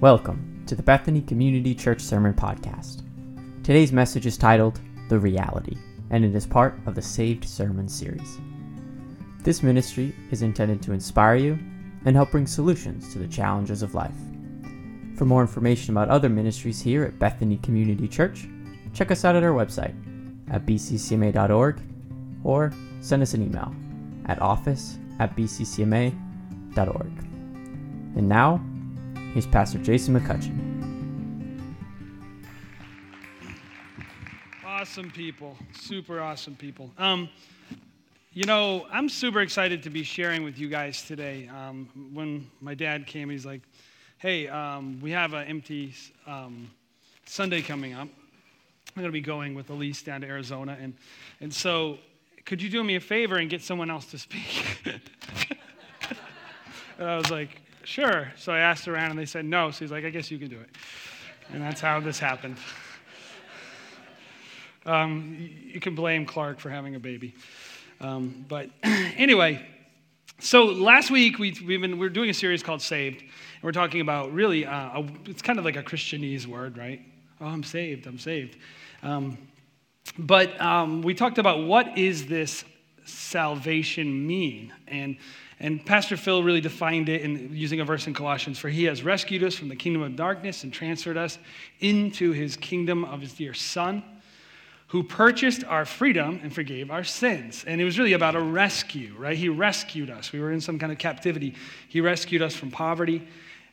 Welcome to the Bethany Community Church Sermon Podcast. Today's message is titled The Reality, and it is part of the Saved Sermon series. This ministry is intended to inspire you and help bring solutions to the challenges of life. For more information about other ministries here at Bethany Community Church, check us out at our website at bccma.org or send us an email at office at bccma.org. And now, here's Pastor Jason McCutchen. Awesome people, super awesome people. Um, you know, I'm super excited to be sharing with you guys today. Um, when my dad came, he's like, hey, um, we have an empty um, Sunday coming up. I'm going to be going with Elise down to Arizona. And, and so, could you do me a favor and get someone else to speak? and I was like, sure. So I asked around and they said no. So he's like, I guess you can do it. And that's how this happened. Um, you can blame Clark for having a baby. Um, but anyway, so last week we, have been we're doing a series called Saved, and we're talking about really uh, a, it's kind of like a Christianese word, right? Oh, I'm saved. I'm saved. Um, but um, we talked about what is this salvation mean, and and Pastor Phil really defined it in using a verse in Colossians for he has rescued us from the kingdom of darkness and transferred us into his kingdom of his dear Son, who purchased our freedom and forgave our sins. And it was really about a rescue, right? He rescued us. We were in some kind of captivity. He rescued us from poverty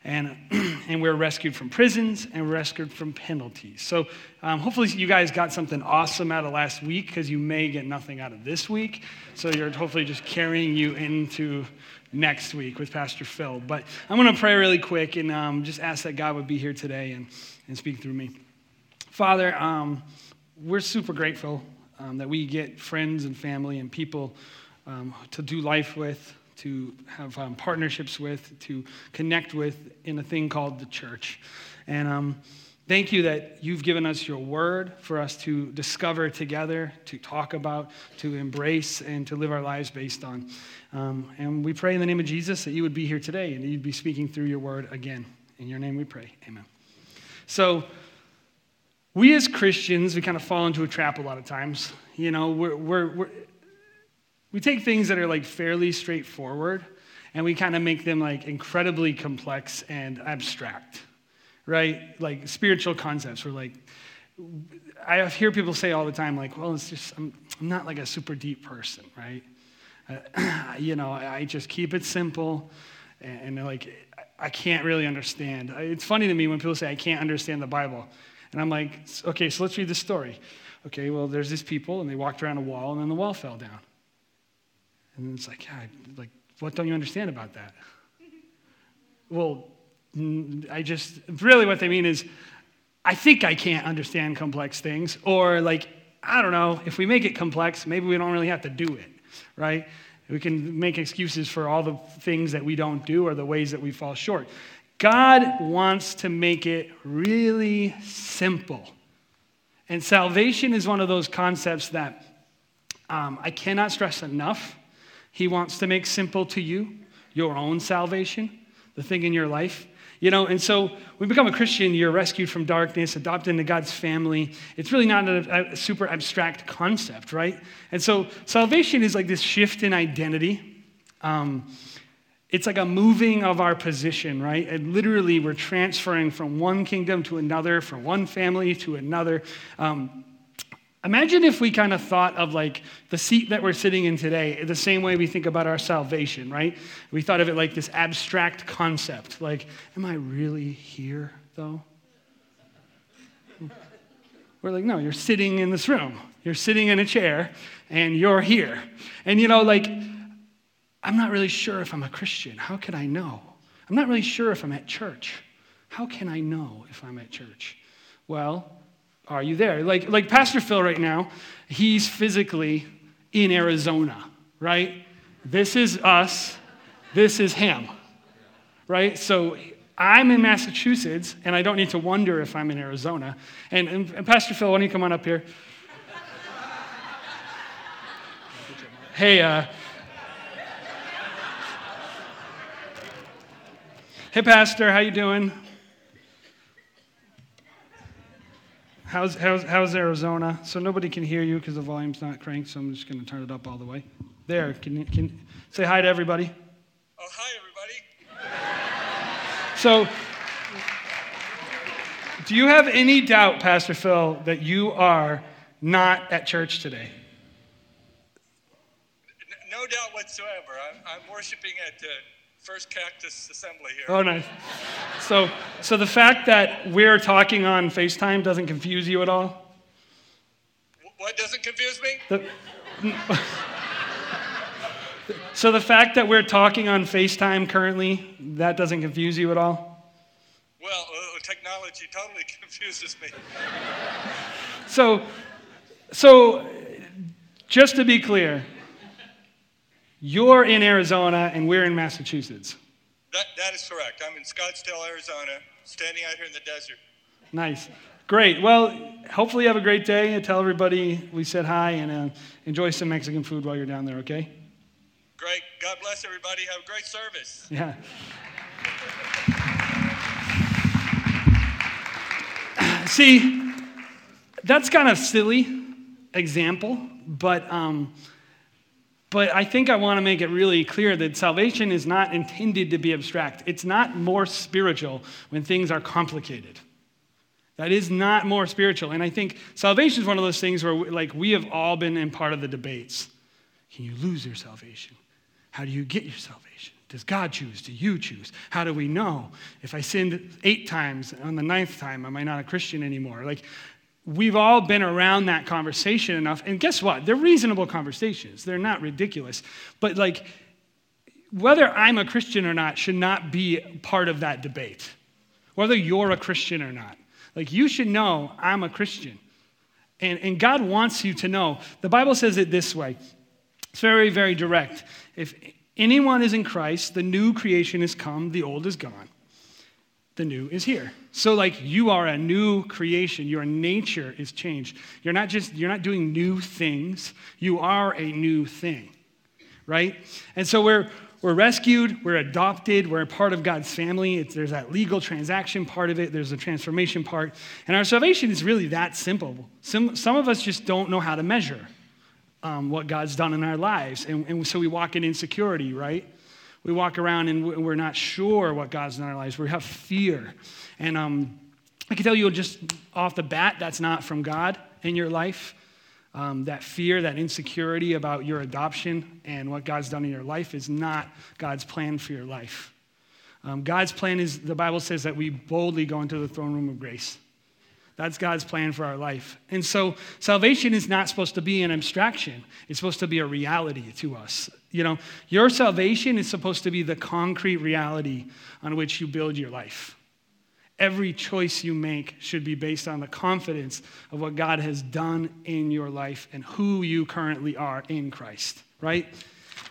and, and we're rescued from prisons and rescued from penalties. So um, hopefully you guys got something awesome out of last week because you may get nothing out of this week. So you're hopefully just carrying you into next week with Pastor Phil. But I'm going to pray really quick and um, just ask that God would be here today and, and speak through me. Father, um, we're super grateful um, that we get friends and family and people um, to do life with to have um, partnerships with, to connect with in a thing called the church. And um, thank you that you've given us your word for us to discover together, to talk about, to embrace, and to live our lives based on. Um, and we pray in the name of Jesus that you would be here today and you'd be speaking through your word again. In your name we pray. Amen. So, we as Christians, we kind of fall into a trap a lot of times. You know, we're, we're, we're we take things that are like fairly straightforward and we kind of make them like incredibly complex and abstract, right? Like spiritual concepts. We're like, I hear people say all the time, like, well, it's just, I'm, I'm not like a super deep person, right? Uh, you know, I just keep it simple and, and like, I can't really understand. It's funny to me when people say, I can't understand the Bible. And I'm like, okay, so let's read the story. Okay, well, there's these people and they walked around a wall and then the wall fell down. And it's like, yeah, like, what don't you understand about that? well, I just, really what they mean is, I think I can't understand complex things, or like, I don't know, if we make it complex, maybe we don't really have to do it, right? We can make excuses for all the things that we don't do or the ways that we fall short. God wants to make it really simple. And salvation is one of those concepts that um, I cannot stress enough. He wants to make simple to you your own salvation, the thing in your life. You know, and so when you become a Christian, you're rescued from darkness, adopted into God's family. It's really not a, a, super abstract concept, right? And so salvation is like this shift in identity. Um, it's like a moving of our position, right? And literally, we're transferring from one kingdom to another, from one family to another. Um, Imagine if we kind of thought of like the seat that we're sitting in today the same way we think about our salvation, right? We thought of it like this abstract concept. Like, am I really here though? We're like, no, you're sitting in this room. You're sitting in a chair and you're here. And you know, like, I'm not really sure if I'm a Christian. How can I know? I'm not really sure if I'm at church. How can I know if I'm at church? Well, are you there? Like, like Pastor Phil right now, he's physically in Arizona, right? This is us, this is him, right? So I'm in Massachusetts, and I don't need to wonder if I'm in Arizona. And, and, and Pastor Phil, why don't you come on up here? hey, uh, hey, Pastor, how you doing? How's, how's, how's Arizona? So nobody can hear you because the volume's not cranked, so I'm just going to turn it up all the way. There, can you can, say hi to everybody? Oh, hi, everybody. So, do you have any doubt, Pastor Phil, that you are not at church today? No doubt whatsoever. I'm, I'm worshiping at the First Cactus Assembly here. Oh, nice. So, so the fact that we're talking on FaceTime doesn't confuse you at all? What doesn't confuse me? The, so the fact that we're talking on FaceTime currently, that doesn't confuse you at all? Well, uh, technology totally confuses me. So, so just to be clear, you're in Arizona and we're in Massachusetts. That, that is correct. I'm in Scottsdale, Arizona, standing out here in the desert. Nice. Great. Well, hopefully you have a great day. Tell everybody we said hi and uh, enjoy some Mexican food while you're down there, okay? Great. God bless everybody. Have a great service. Yeah. See, that's kind of silly example, but um, but I think I want to make it really clear that salvation is not intended to be abstract. It's not more spiritual when things are complicated. That is not more spiritual. And I think salvation is one of those things where, like, we have all been in part of the debates. Can you lose your salvation? How do you get your salvation? Does God choose? Do you choose? How do we know? If I sinned eight times on the ninth time, am I not a Christian anymore? Like, we've all been around that conversation enough. And guess what? They're reasonable conversations, they're not ridiculous. But, like, whether I'm a Christian or not should not be part of that debate. Whether you're a Christian or not. Like, you should know I'm a Christian. And, and God wants you to know. The Bible says it this way it's very, very direct. If anyone is in Christ, the new creation has come, the old is gone the new is here. So like you are a new creation. Your nature is changed. You're not just you're not doing new things. You are a new thing. Right? And so we're we're rescued, we're adopted, we're a part of God's family. It's, there's that legal transaction part of it, there's a transformation part. And our salvation is really that simple. Some, some of us just don't know how to measure um, what God's done in our lives. And, and so we walk in insecurity, right? We walk around and we're not sure what God's done in our lives. We have fear. And um, I can tell you just off the bat, that's not from God in your life. Um, that fear, that insecurity about your adoption and what God's done in your life is not God's plan for your life. Um, God's plan is, the Bible says, that we boldly go into the throne room of grace. That's God's plan for our life. And so salvation is not supposed to be an abstraction, it's supposed to be a reality to us. You know, your salvation is supposed to be the concrete reality on which you build your life. Every choice you make should be based on the confidence of what God has done in your life and who you currently are in Christ, right?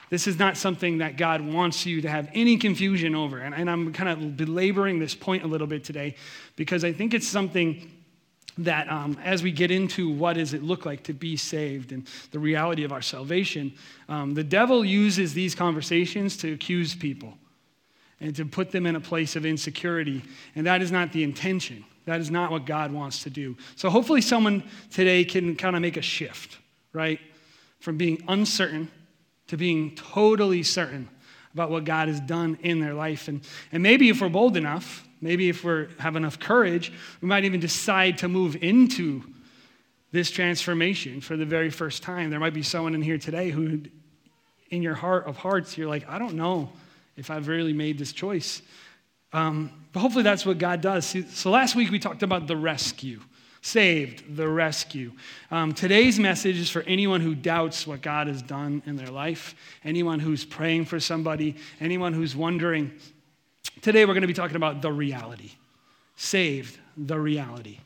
This is not something that God wants you to have any confusion over. And, and I'm kind of belaboring this point a little bit today because I think it's something that um, as we get into what does it look like to be saved and the reality of our salvation, um, the devil uses these conversations to accuse people and to put them in a place of insecurity. And that is not the intention. That is not what God wants to do. So hopefully, someone today can kind of make a shift, right? From being uncertain to being totally certain about what God has done in their life. And, and maybe if we're bold enough, Maybe if we have enough courage, we might even decide to move into this transformation for the very first time. There might be someone in here today who, in your heart of hearts, you're like, I don't know if I've really made this choice. Um, but hopefully that's what God does. So last week we talked about the rescue. Saved, the rescue. Um, today's message is for anyone who doubts what God has done in their life, anyone who's praying for somebody, anyone who's wondering Today we're going to be talking about the reality. Saved, the reality.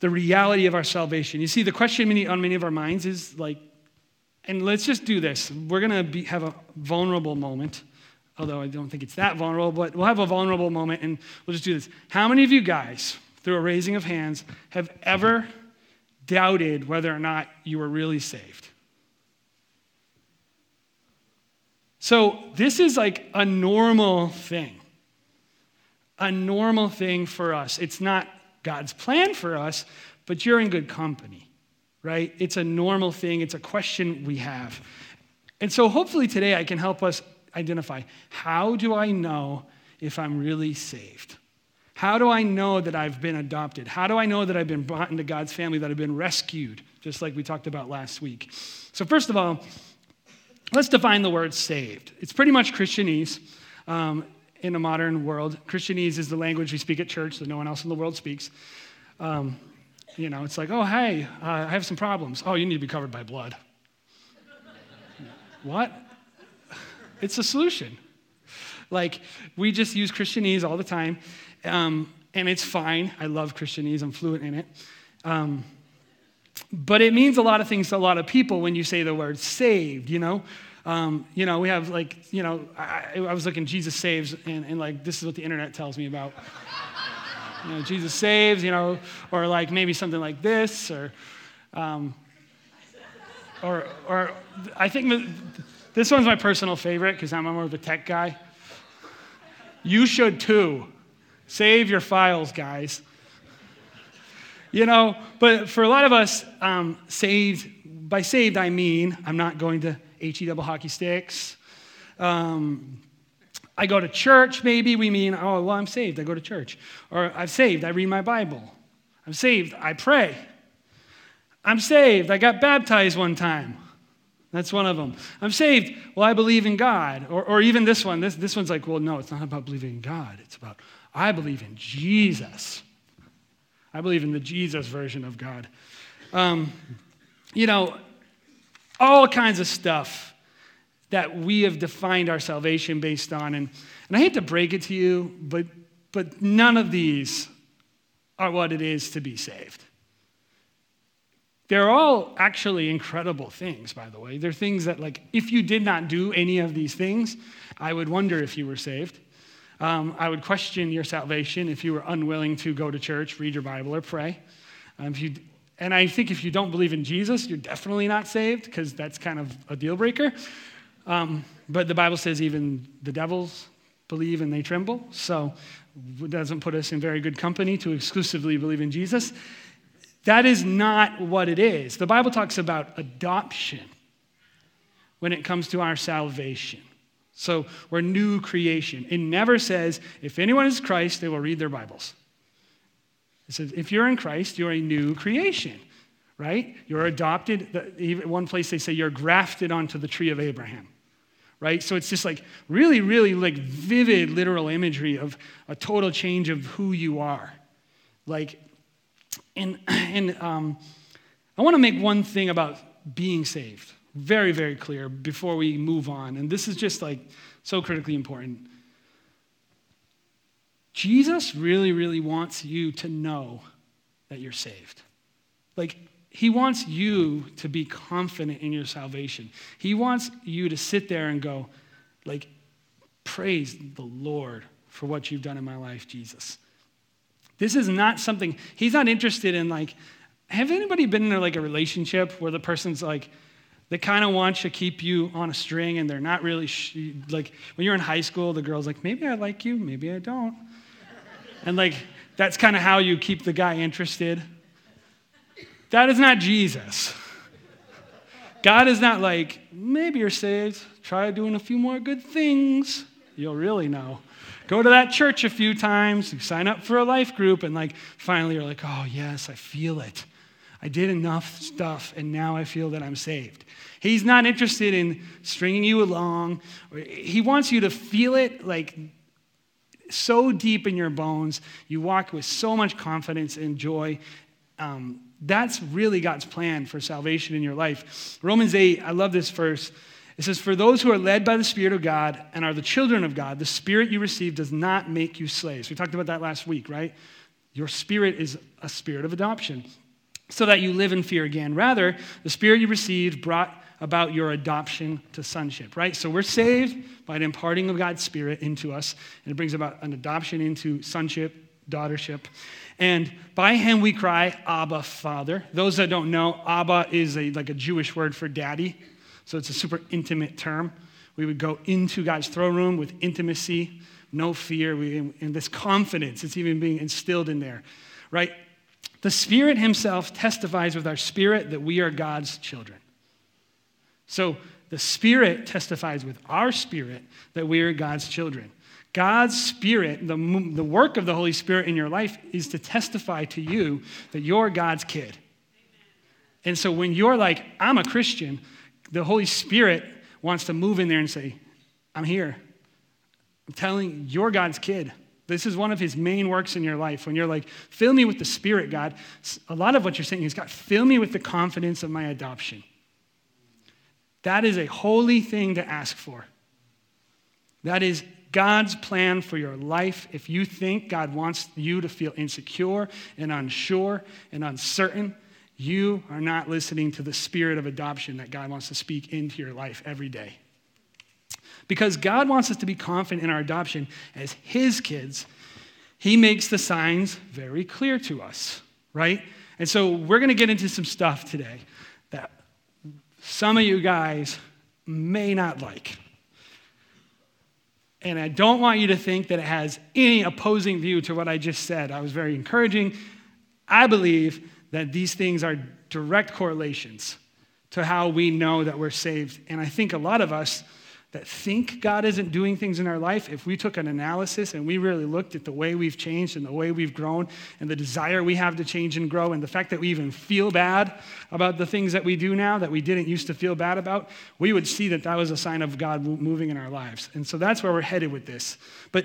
The reality of our salvation. You see, the question on many of our minds is like, and let's just do this. We're going to have a vulnerable moment, although I don't think it's that vulnerable, but we'll have a vulnerable moment and we'll just do this. How many of you guys, through a raising of hands, have ever doubted whether or not you were really saved? So, this is like a normal thing. A normal thing for us. It's not God's plan for us, but you're in good company, right? It's a normal thing, it's a question we have. And so hopefully today I can help us identify how do I know if I'm really saved? How do I know that I've been adopted? How do I know that I've been brought into God's family, that I've been rescued, just like we talked about last week? So, first of all, let's define the word saved. It's pretty much Christianese um, in a modern world. Christianese is the language we speak at church that no one else in the world speaks. Um, you know, it's like, oh, hey, uh, I have some problems. Oh, you need to be covered by blood. what? It's a solution. Like, we just use Christianese all the time, um, and it's fine. I love Christianese, I'm fluent in it. But it means a lot of things to a lot of people when you say the word saved, you know? Um, you know, we have like, you know, I, I was looking, Jesus saves, and, and, like, this is what the internet tells me about. you know, Jesus saves, you know, or like maybe something like this, or, um, or, or I think this one's my personal favorite because I'm more of a tech guy. You should too. Save your files, guys. You know, but for a lot of us, um, saved, by saved, I mean I'm not going to HE double hockey sticks. Um, I go to church, maybe we mean, oh, well, I'm saved, I go to church. Or I'm saved, I read my Bible. I'm saved, I pray. I'm saved, I got baptized one time. That's one of them. I'm saved, well, I believe in God. Or, or even this one, this, this one's like, well, no, it's not about believing in God, it's about, I believe in Jesus. I believe in the Jesus version of God. Um, you know, all kinds of stuff that we have defined our salvation based on. And, and I hate to break it to you, but, but none of these are what it is to be saved. They're all actually incredible things, by the way. They're things that, like, if you did not do any of these things, I would wonder if you were saved. Um, I would question your salvation if you were unwilling to go to church, read your Bible, or pray. Um, if you, and I think if you don't believe in Jesus, you're definitely not saved because that's kind of a deal breaker. Um, but the Bible says even the devils believe and they tremble. So it doesn't put us in very good company to exclusively believe in Jesus. That is not what it is. The Bible talks about adoption when it comes to our salvation. So we're new creation. It never says, if anyone is Christ, they will read their Bibles. It says, if you're in Christ, you're a new creation, right? You're adopted. One place they say you're grafted onto the tree of Abraham, right? So it's just like really, really like vivid literal imagery of a total change of who you are. Like, and, and um, I want to make one thing about being saved very, very clear before we move on. And this is just like so critically important. Jesus really, really wants you to know that you're saved. Like, he wants you to be confident in your salvation. He wants you to sit there and go, like, praise the Lord for what you've done in my life, Jesus. This is not something, he's not interested in, like, have anybody been in like a relationship where the person's like, they kind of want to keep you on a string and they're not really sh- like when you're in high school the girl's like maybe i like you maybe i don't. And like that's kind of how you keep the guy interested. That is not jesus. God is not like maybe you're saved try doing a few more good things. You'll really know. Go to that church a few times you sign up for a life group and like finally you're like oh yes i feel it I did enough stuff, and now I feel that I'm saved. He's not interested in stringing you along. He wants you to feel it like so deep in your bones. You walk with so much confidence and joy. Um, that's really God's plan for salvation in your life. Romans 8, I love this verse. It says, For those who are led by the Spirit of God and are the children of God, the Spirit you receive does not make you slaves. We talked about that last week, right? Your spirit is a spirit of adoption so that you live in fear again. Rather, the Spirit you received brought about your adoption to sonship, right? So we're saved by the imparting of God's Spirit into us, and it brings about an adoption into sonship, daughtership. And by him we cry, Abba, Father. Those that don't know, Abba is a, like a Jewish word for daddy, so it's a super intimate term. We would go into God's throne room with intimacy, no fear, we, and this confidence. It's even being instilled in there, right? The Spirit Himself testifies with our spirit that we are God's children. So the Spirit testifies with our spirit that we are God's children. God's Spirit, the, the work of the Holy Spirit in your life is to testify to you that you're God's kid. And so when you're like, I'm a Christian, the Holy Spirit wants to move in there and say, I'm here. I'm telling you're God's kid. This is one of his main works in your life. When you're like, fill me with the Spirit, God, a lot of what you're saying is, God, fill me with the confidence of my adoption. That is a holy thing to ask for. That is God's plan for your life. If you think God wants you to feel insecure and unsure and uncertain, you are not listening to the spirit of adoption that God wants to speak into your life every day. Because God wants us to be confident in our adoption as His kids, He makes the signs very clear to us, right? And so we're going to get into some stuff today that some of you guys may not like. And I don't want you to think that it has any opposing view to what I just said. I was very encouraging. I believe that these things are direct correlations to how we know that we're saved. And I think a lot of us that think God isn't doing things in our life, if we took an analysis and we really looked at the way we've changed and the way we've grown and the desire we have to change and grow and the fact that we even feel bad about the things that we do now that we didn't used to feel bad about, we would see that that was a sign of God moving in our lives. And so that's where we're headed with this. But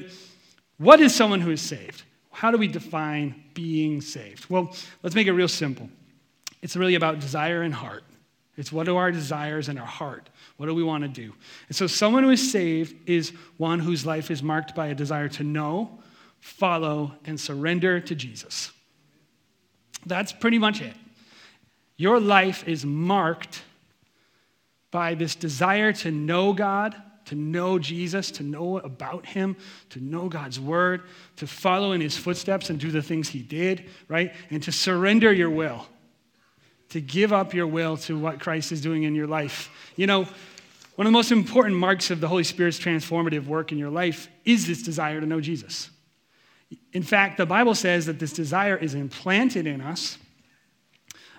what is someone who is saved? How do we define being saved? Well, let's make it real simple. It's really about desire and heart. It's what are our desires and our heart? What do we want to do? And so, someone who is saved is one whose life is marked by a desire to know, follow, and surrender to Jesus. That's pretty much it. Your life is marked by this desire to know God, to know Jesus, to know about Him, to know God's Word, to follow in His footsteps and do the things He did, right? And to surrender your will, to give up your will to what Christ is doing in your life. You know, one of the most important marks of the Holy Spirit's transformative work in your life is this desire to know Jesus. In fact, the Bible says that this desire is implanted in us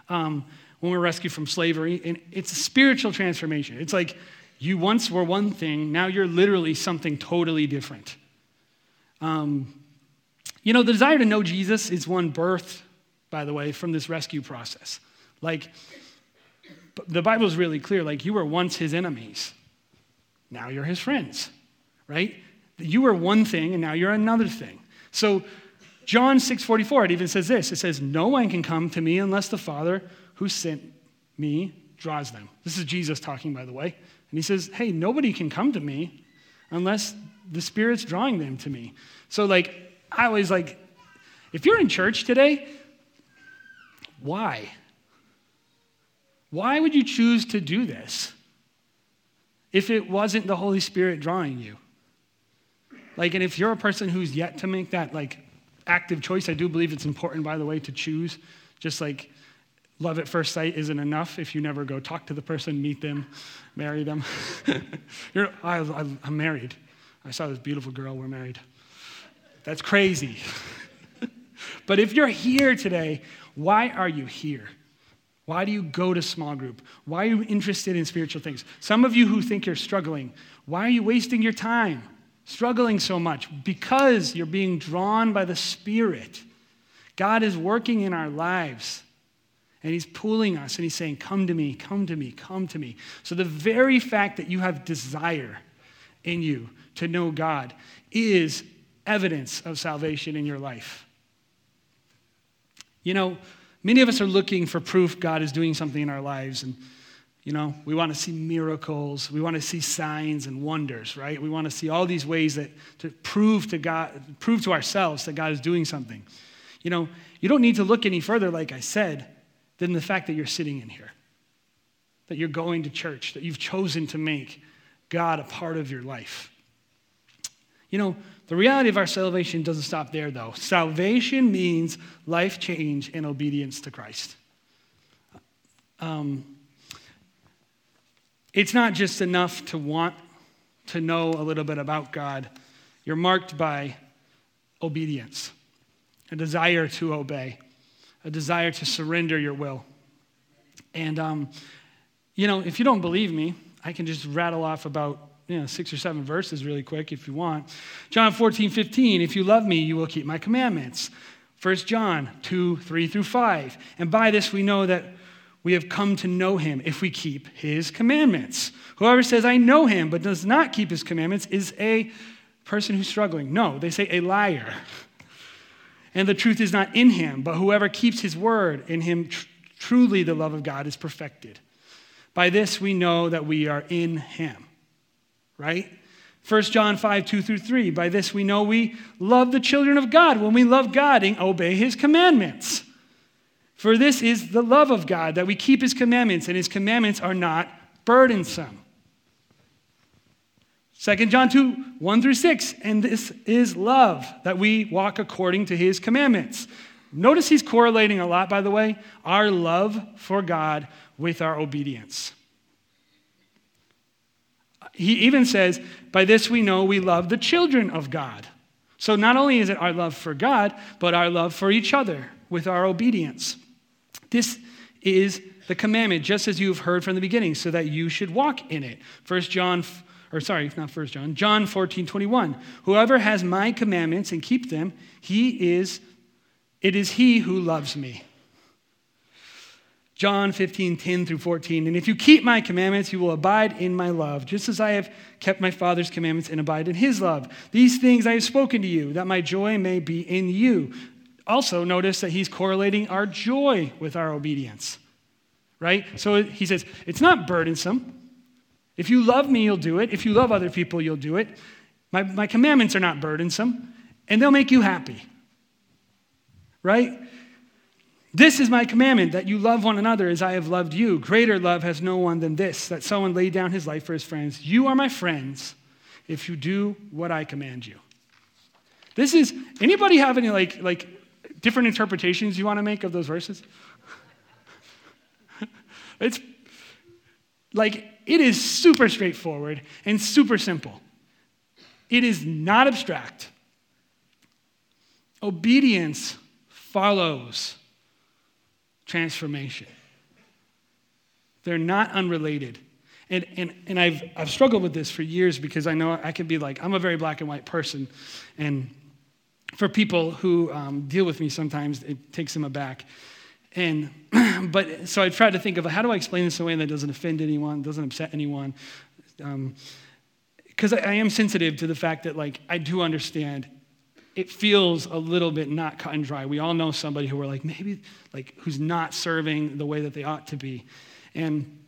um, when we're rescued from slavery, and it's a spiritual transformation. It's like you once were one thing, now you're literally something totally different. Um, you know, the desire to know Jesus is one birth, by the way, from this rescue process. Like, the Bible is really clear. Like, you were once his enemies. Now you're his friends, right? You were one thing and now you're another thing. So, John 6:44 it even says this. It says, "No one can come to me unless the Father who sent me draws them." This is Jesus talking by the way. And he says, "Hey, nobody can come to me unless the Spirit's drawing them to me." So like I always like if you're in church today, why? Why would you choose to do this if it wasn't the Holy Spirit drawing you? Like, and if you're a person who's yet to make that like active choice, I do believe it's important, by the way, to choose. Just like love at first sight isn't enough if you never go talk to the person, meet them, marry them. you're, I, I'm married. I saw this beautiful girl, we're married. That's crazy. but if you're here today, why are you here? Why do you go to small group? Why are you interested in spiritual things? Some of you who think you're struggling, why are you wasting your time struggling so much? Because you're being drawn by the Spirit. God is working in our lives. And he's pulling us and he's saying, Come to me, come to me, come to me. So the very fact that you have desire in you to know God is evidence of salvation in your life. You know, Many of us are looking for proof God is doing something in our lives. And, you know, we want to see miracles. We want to see signs and wonders, right? We want to see all these ways that to prove to God, prove to ourselves that God is doing something. You know, you don't need to look any further, like I said, than the fact that you're sitting in here, that you're going to church, that you've chosen to make God a part of your life. You know, the reality of our salvation doesn't stop there, though. Salvation means life change and obedience to Christ. Um, it's not just enough to want to know a little bit about God, you're marked by obedience, a desire to obey. a desire to surrender your will. And, um, you know, if you don't believe me, I can just rattle off about you know, six or seven verses really quick if you want. John 14, 15, if you love me, you will keep my commandments. 1 John 2, 3 through 5. And by this we know that we have come to know him if we keep his commandments. Whoever says, I know him, but does not keep his commandments is a person who's struggling. No, they say a liar. And the truth is not in him, but whoever keeps his word, in him tr- truly the love of God is perfected. By this we know that we are in him. Right? 1 John 5, 2 through 3. By this we know we love the children of God when we love God and obey his commandments. For this is the love of God, that we keep his commandments, and his commandments are not burdensome. 2 John 2, 1 through 6. And this is love, that we walk according to his commandments. Notice he's correlating a lot, by the way, our love for God with our obedience. He even says, By this we know we love the children of God. So not only is it our love for God, but our love for each other with our obedience. This is the commandment, just as you have heard from the beginning, so that you should walk in it. First John, or sorry, not First John, John 14, 21. Whoever has my commandments and keep them, he is, it is he who loves me. John 15, 10 through 14. And if you keep my commandments, you will abide in my love, just as I have kept my Father's commandments and abide in his love. These things I have spoken to you, that my joy may be in you. Also, notice that he's correlating our joy with our obedience, right? So he says, it's not burdensome. If you love me, you'll do it. If you love other people, you'll do it. My, my commandments are not burdensome, and they'll make you happy, right? This is my commandment that you love one another as I have loved you. Greater love has no one than this, that someone laid down his life for his friends. You are my friends if you do what I command you. This is anybody have any like like different interpretations you want to make of those verses? it's like it is super straightforward and super simple. It is not abstract. Obedience follows transformation. They're not unrelated. And, and, and I've, I've struggled with this for years because I know I can be like, I'm a very black and white person. And for people who um, deal with me sometimes, it takes them aback. And, but so I tried to think of how do I explain this in a way that doesn't offend anyone, doesn't upset anyone. Because um, I, I am sensitive to the fact that, like, I do understand it feels a little bit not cut and dry. We all know somebody who we're like, maybe, like, who's not serving the way that they ought to be. And,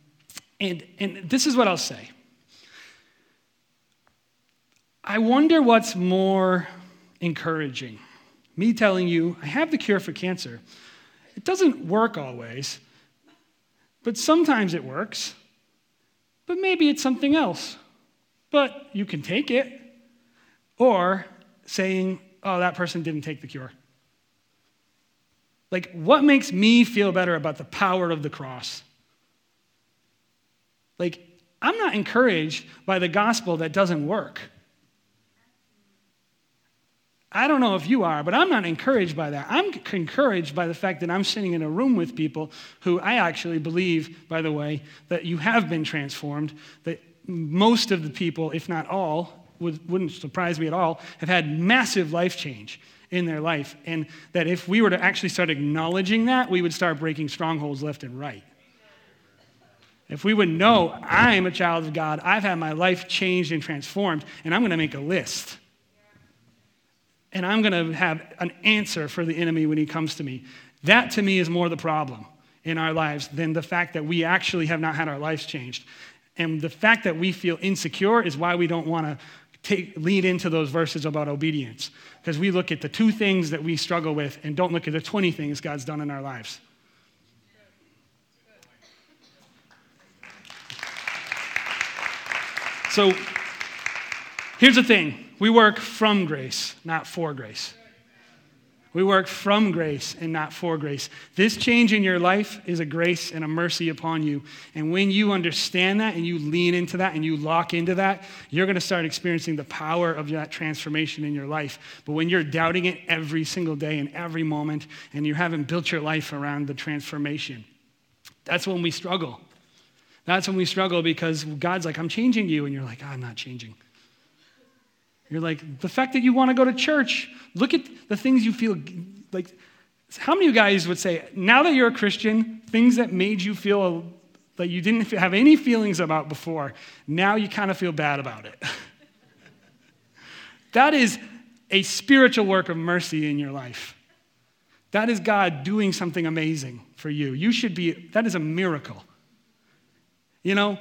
and, and this is what I'll say. I wonder what's more encouraging. Me telling you, I have the cure for cancer. It doesn't work always, but sometimes it works. But maybe it's something else. But you can take it. Or saying, oh, that person didn't take the cure. Like, what makes me feel better about the power of the cross? Like, I'm not encouraged by the gospel that doesn't work. I don't know if you are, but I'm not encouraged by that. I'm encouraged by the fact that I'm sitting in a room with people who I actually believe, by the way, that you have been transformed, that most of the people, if not all, wouldn't surprise me at all, have had massive life change in their life. And that if we were to actually start acknowledging that, we would start breaking strongholds left and right. If we would know I'm a child of God, I've had my life changed and transformed, and I'm going to make a list. And I'm going to have an answer for the enemy when he comes to me. That to me is more the problem in our lives than the fact that we actually have not had our lives changed. And the fact that we feel insecure is why we don't want to take, lead into those verses about obedience because we look at the two things that we struggle with and don't look at the 20 things God's done in our lives. So here's the thing we work from grace, not for grace. We work from grace and not for grace. This change in your life is a grace and a mercy upon you. And when you understand that and you lean into that and you lock into that, you're going to start experiencing the power of that transformation in your life. But when you're doubting it every single day and every moment and you haven't built your life around the transformation, that's when we struggle. That's when we struggle because God's like, I'm changing you. And you're like, oh, I'm not changing. You're like, the fact that you want to go to church, look at the things you feel like. How many of you guys would say, now that you're a Christian, things that made you feel that you didn't have any feelings about before, now you kind of feel bad about it? that is a spiritual work of mercy in your life. That is God doing something amazing for you. You should be, that is a miracle. You know,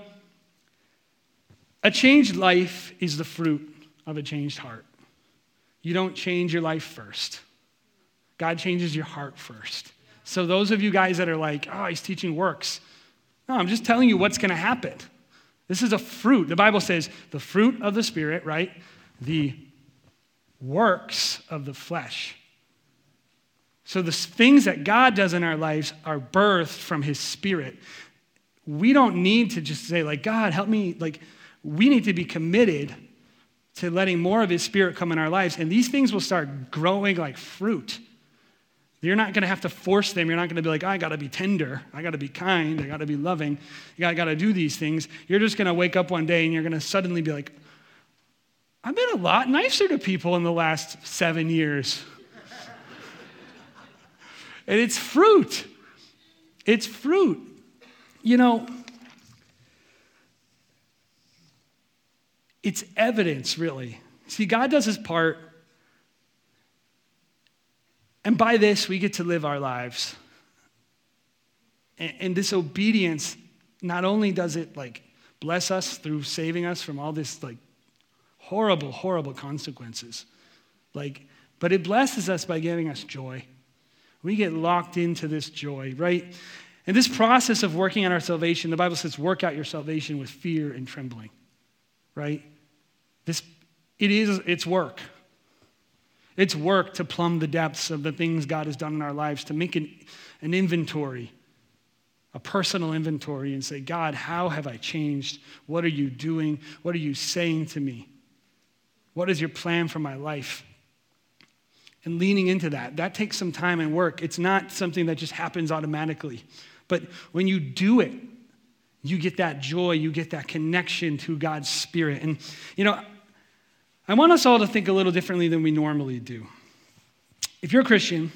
a changed life is the fruit of a changed heart. You don't change your life first, God changes your heart first. So, those of you guys that are like, oh, he's teaching works, no, I'm just telling you what's going to happen. This is a fruit. The Bible says the fruit of the Spirit, right? The works of the flesh. So, the things that God does in our lives are birthed from His Spirit. We don't need to just say, like, God, help me. Like, we need to be committed to letting more of His Spirit come in our lives. And these things will start growing like fruit. You're not going to have to force them. You're not going to be like, I got to be tender. I got to be kind. I got to be loving. I got to do these things. You're just going to wake up one day and you're going to suddenly be like, I've been a lot nicer to people in the last seven years. and it's fruit. It's fruit. You know, it's evidence, really. See, God does his part. And by this, we get to live our lives. And, and this obedience, not only does it like bless us through saving us from all this like horrible, horrible consequences, like, but it blesses us by giving us joy. We get locked into this joy, right? And this process of working on our salvation, the Bible says, work out your salvation with fear and trembling, right? This, it is, it's work. It's work to plumb the depths of the things God has done in our lives, to make an, an inventory, a personal inventory, and say, God, how have I changed? What are you doing? What are you saying to me? What is your plan for my life? And leaning into that, that takes some time and work. It's not something that just happens automatically. But when you do it, you get that joy, you get that connection to God's Spirit. And, you know, I want us all to think a little differently than we normally do. If you're a Christian,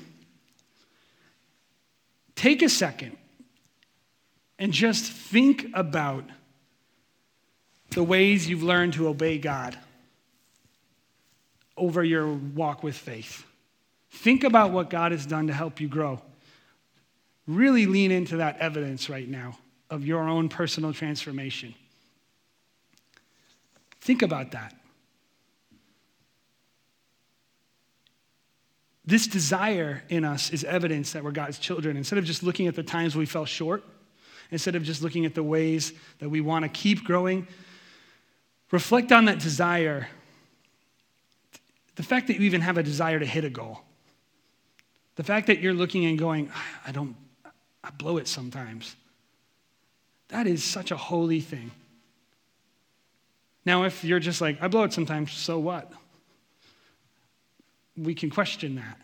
take a second and just think about the ways you've learned to obey God over your walk with faith. Think about what God has done to help you grow. Really lean into that evidence right now of your own personal transformation. Think about that. This desire in us is evidence that we're God's children. Instead of just looking at the times we fell short, instead of just looking at the ways that we want to keep growing, reflect on that desire. The fact that you even have a desire to hit a goal. The fact that you're looking and going, I don't, I blow it sometimes. That is such a holy thing. Now, if you're just like, I blow it sometimes, so what? We can question that.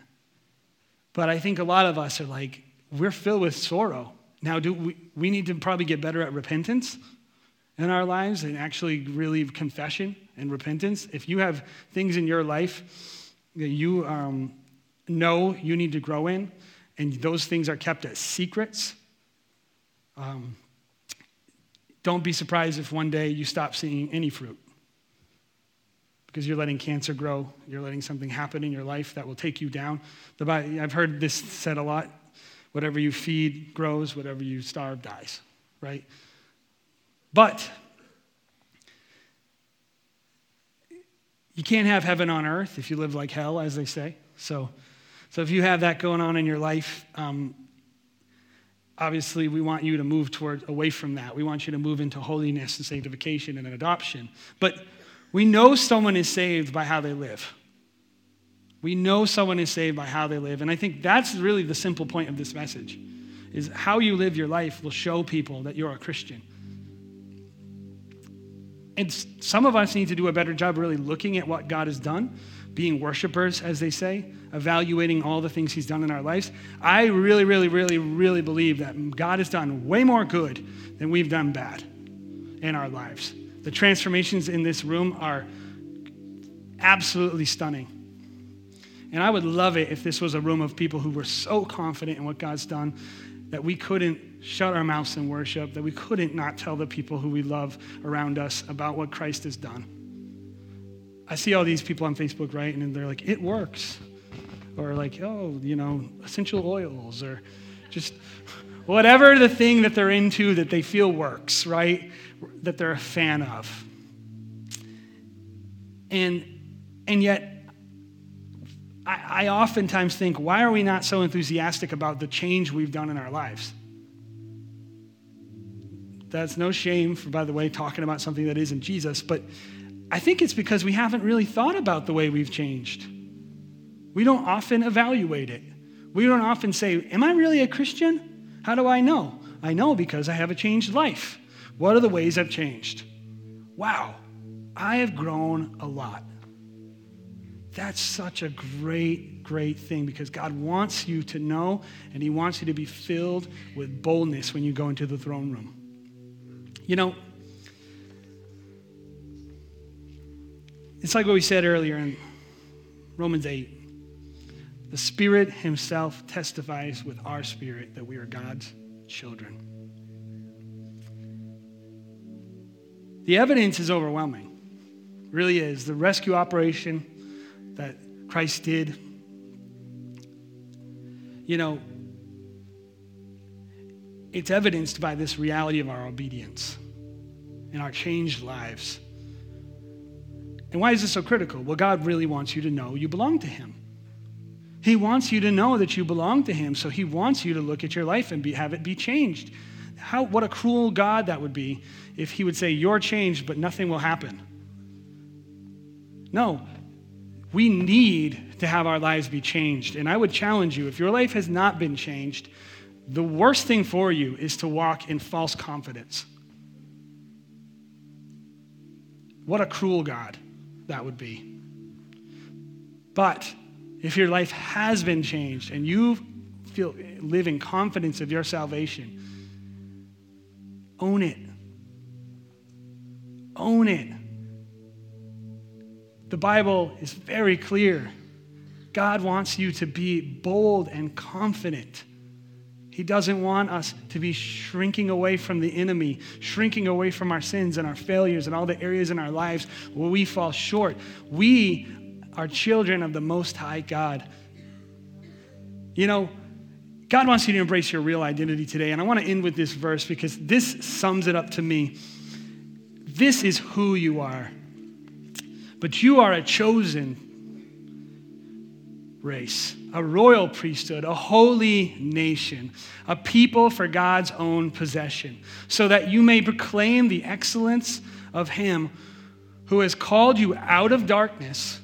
But I think a lot of us are like, we're filled with sorrow. Now, do we, we need to probably get better at repentance in our lives and actually really confession and repentance. If you have things in your life that you um, know you need to grow in, and those things are kept as secrets, um, don't be surprised if one day you stop seeing any fruit because you're letting cancer grow. You're letting something happen in your life that will take you down. The I've heard this said a lot whatever you feed grows, whatever you starve dies, right? But you can't have heaven on earth if you live like hell, as they say. So, so if you have that going on in your life, um, obviously we want you to move toward away from that. We want you to move into holiness and sanctification and adoption. But we know someone is saved by how they live. We know someone is saved by how they live. And I think that's really the simple point of this message is how you live your life will show people that you're a Christian. And some of us need to do a better job really looking at what God has done, being worshipers, as they say, evaluating all the things He's done in our lives. I really, really, really, really believe that God has done way more good than we've done bad in our lives. The transformations in this room are absolutely stunning. And I would love it if this was a room of people who were so confident in what God's done that we couldn't shut our mouths in worship, that we couldn't not tell the people who we love around us about what Christ has done. I see all these people on Facebook, right? And they're like, it works. Or like, oh, you know, essential oils, or just whatever the thing that they're into that they feel works, right? That they're a fan of. And and yet I, I oftentimes think, why are we not so enthusiastic about the change we've done in our lives? That's no shame for, by the way, talking about something that isn't Jesus, but I think it's because we haven't really thought about the way we've changed. We don't often evaluate it. We don't often say, Am I really a Christian? How do I know? I know because I have a changed life. What are the ways I've changed? Wow, I have grown a lot. That's such a great, great thing because God wants you to know and He wants you to be filled with boldness when you go into the throne room. You know, it's like what we said earlier in Romans 8. The Spirit Himself testifies with our spirit that we are God's children. The evidence is overwhelming, really is. The rescue operation that Christ did. You know, it's evidenced by this reality of our obedience and our changed lives. And why is this so critical? Well, God really wants you to know you belong to Him. He wants you to know that you belong to Him, so He wants you to look at your life and be, have it be changed. How, what a cruel God that would be if He would say, You're changed, but nothing will happen. No, we need to have our lives be changed. And I would challenge you if your life has not been changed, the worst thing for you is to walk in false confidence. What a cruel God that would be. But if your life has been changed and you feel live in confidence of your salvation, own it. Own it. The Bible is very clear. God wants you to be bold and confident. He doesn't want us to be shrinking away from the enemy, shrinking away from our sins and our failures and all the areas in our lives where we fall short. We are children of the Most High God. You know, God wants you to embrace your real identity today. And I want to end with this verse because this sums it up to me. This is who you are. But you are a chosen race, a royal priesthood, a holy nation, a people for God's own possession, so that you may proclaim the excellence of Him who has called you out of darkness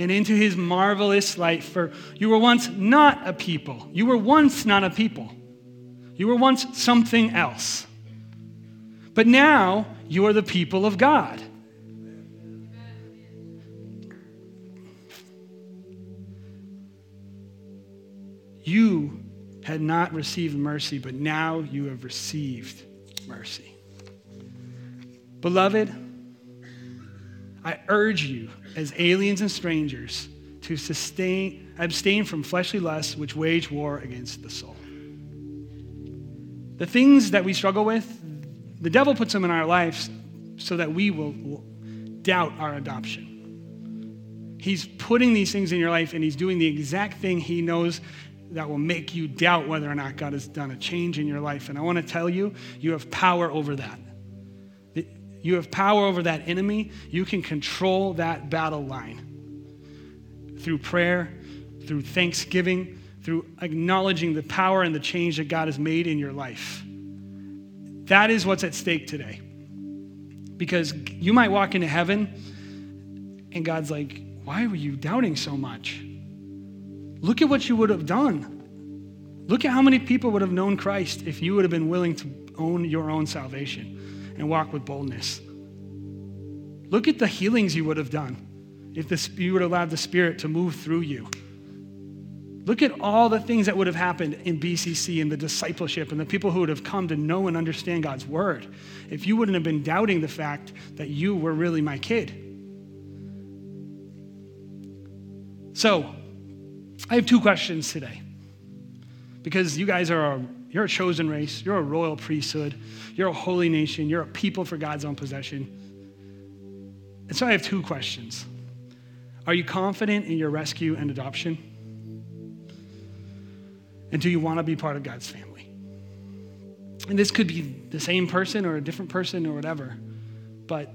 and into His marvelous light. For you were once not a people. You were once not a people. You were once something else. But now you are the people of God. You had not received mercy, but now you have received mercy. Beloved, I urge you, as aliens and strangers, to sustain, abstain from fleshly lusts which wage war against the soul. The things that we struggle with, the devil puts them in our lives so that we will, will doubt our adoption. He's putting these things in your life and he's doing the exact thing he knows that will make you doubt whether or not God has done a change in your life. And I want to tell you, you have power over that. You have power over that enemy. You can control that battle line through prayer, through thanksgiving, through acknowledging the power and the change that God has made in your life. That is what's at stake today. Because you might walk into heaven and God's like, why were you doubting so much? Look at what you would have done. Look at how many people would have known Christ if you would have been willing to own your own salvation and walk with boldness. Look at the healings you would have done if this, you would have allowed the Spirit to move through you. Look at all the things that would have happened in BCC and the discipleship and the people who would have come to know and understand God's word if you wouldn't have been doubting the fact that you were really my kid. So, I have two questions today because you guys are a, you're a chosen race, you're a royal priesthood, you're a holy nation, you're a people for God's own possession. And so I have two questions. Are you confident in your rescue and adoption? And do you want to be part of God's family? And this could be the same person or a different person or whatever, but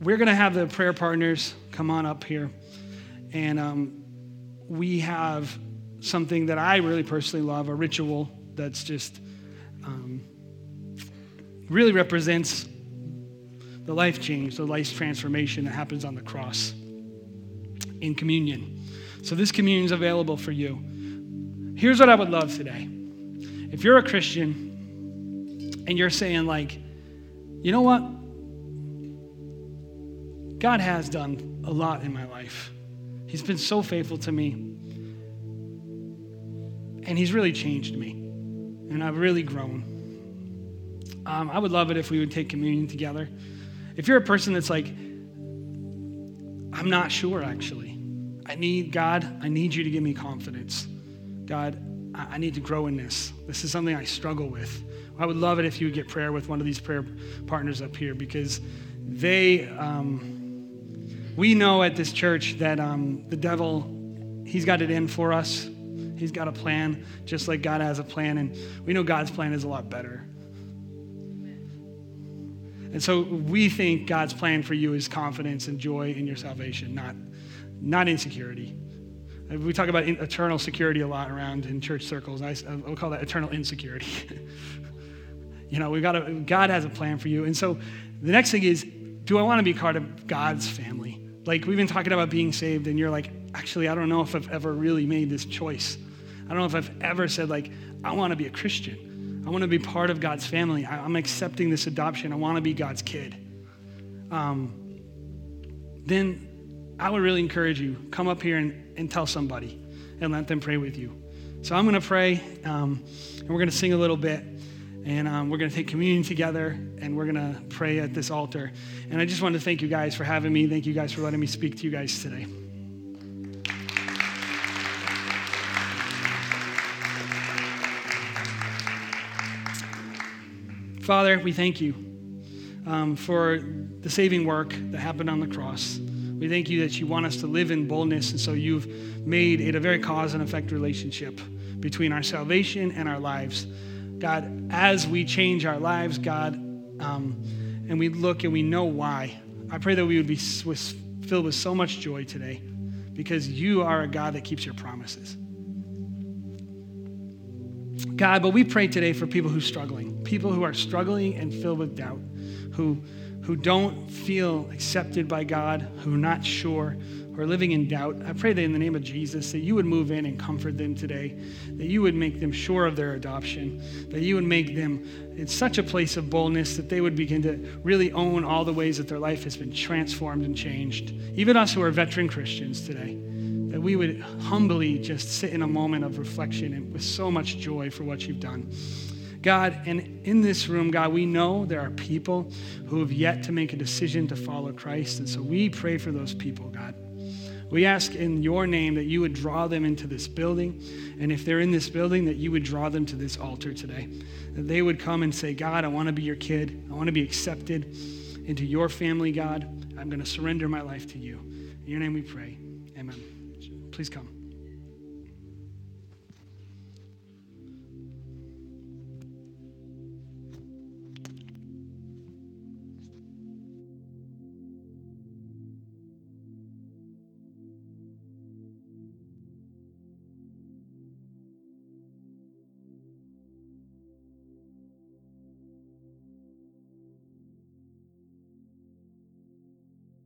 we're going to have the prayer partners come on up here. And um, we have something that I really personally love, a ritual that's just um, really represents the life change, the life transformation that happens on the cross in communion. So this communion is available for you. Here's what I would love today. If you're a Christian and you're saying, like, you know what? God has done a lot in my life. He's been so faithful to me. And He's really changed me. And I've really grown. Um, I would love it if we would take communion together. If you're a person that's like, I'm not sure actually. I need, God, I need you to give me confidence. God, I need to grow in this. This is something I struggle with. I would love it if you would get prayer with one of these prayer partners up here because they, um, we know at this church that um, the devil, he's got it in for us. He's got a plan, just like God has a plan. And we know God's plan is a lot better. And so we think God's plan for you is confidence and joy in your salvation, not, not insecurity. Uh, we talk about eternal security a lot around in church circles. I, will call that eternal insecurity. you know, we've got to, God has a plan for you. And so the next thing is, do I want to be part of God's family? Like we've been talking about being saved, and you're like, actually, I don't know if I've ever really made this choice. I don't know if I've ever said, like, I want to be a Christian. I want to be part of God's family. I, am accepting this adoption. I want to be God's kid. Um, then I would really encourage you come up here and, and tell somebody and let them pray with you. So I'm going to pray, um, and we're going to sing a little bit, and um, we're going to take communion together, and we're going to pray at this altar. And I just want to thank you guys for having me. Thank you guys for letting me speak to you guys today. Father, we thank you um, for the saving work that happened on the cross. We thank you that you want us to live in boldness, and so you've made it a very cause and effect relationship between our salvation and our lives. God, as we change our lives, God, um, and we look and we know why, I pray that we would be filled with so much joy today because you are a God that keeps your promises. God, but we pray today for people who are struggling, people who are struggling and filled with doubt, who, who don't feel accepted by God, who are not sure, who are living in doubt. I pray that in the name of Jesus, that you would move in and comfort them today, that you would make them sure of their adoption, that you would make them in such a place of boldness that they would begin to really own all the ways that their life has been transformed and changed. Even us who are veteran Christians today that we would humbly just sit in a moment of reflection and with so much joy for what you've done. God, and in this room, God, we know there are people who have yet to make a decision to follow Christ. And so we pray for those people, God. We ask in your name that you would draw them into this building. And if they're in this building, that you would draw them to this altar today. That they would come and say, God, I want to be your kid. I want to be accepted into your family, God. I'm going to surrender my life to you. In your name we pray. Amen. Please come.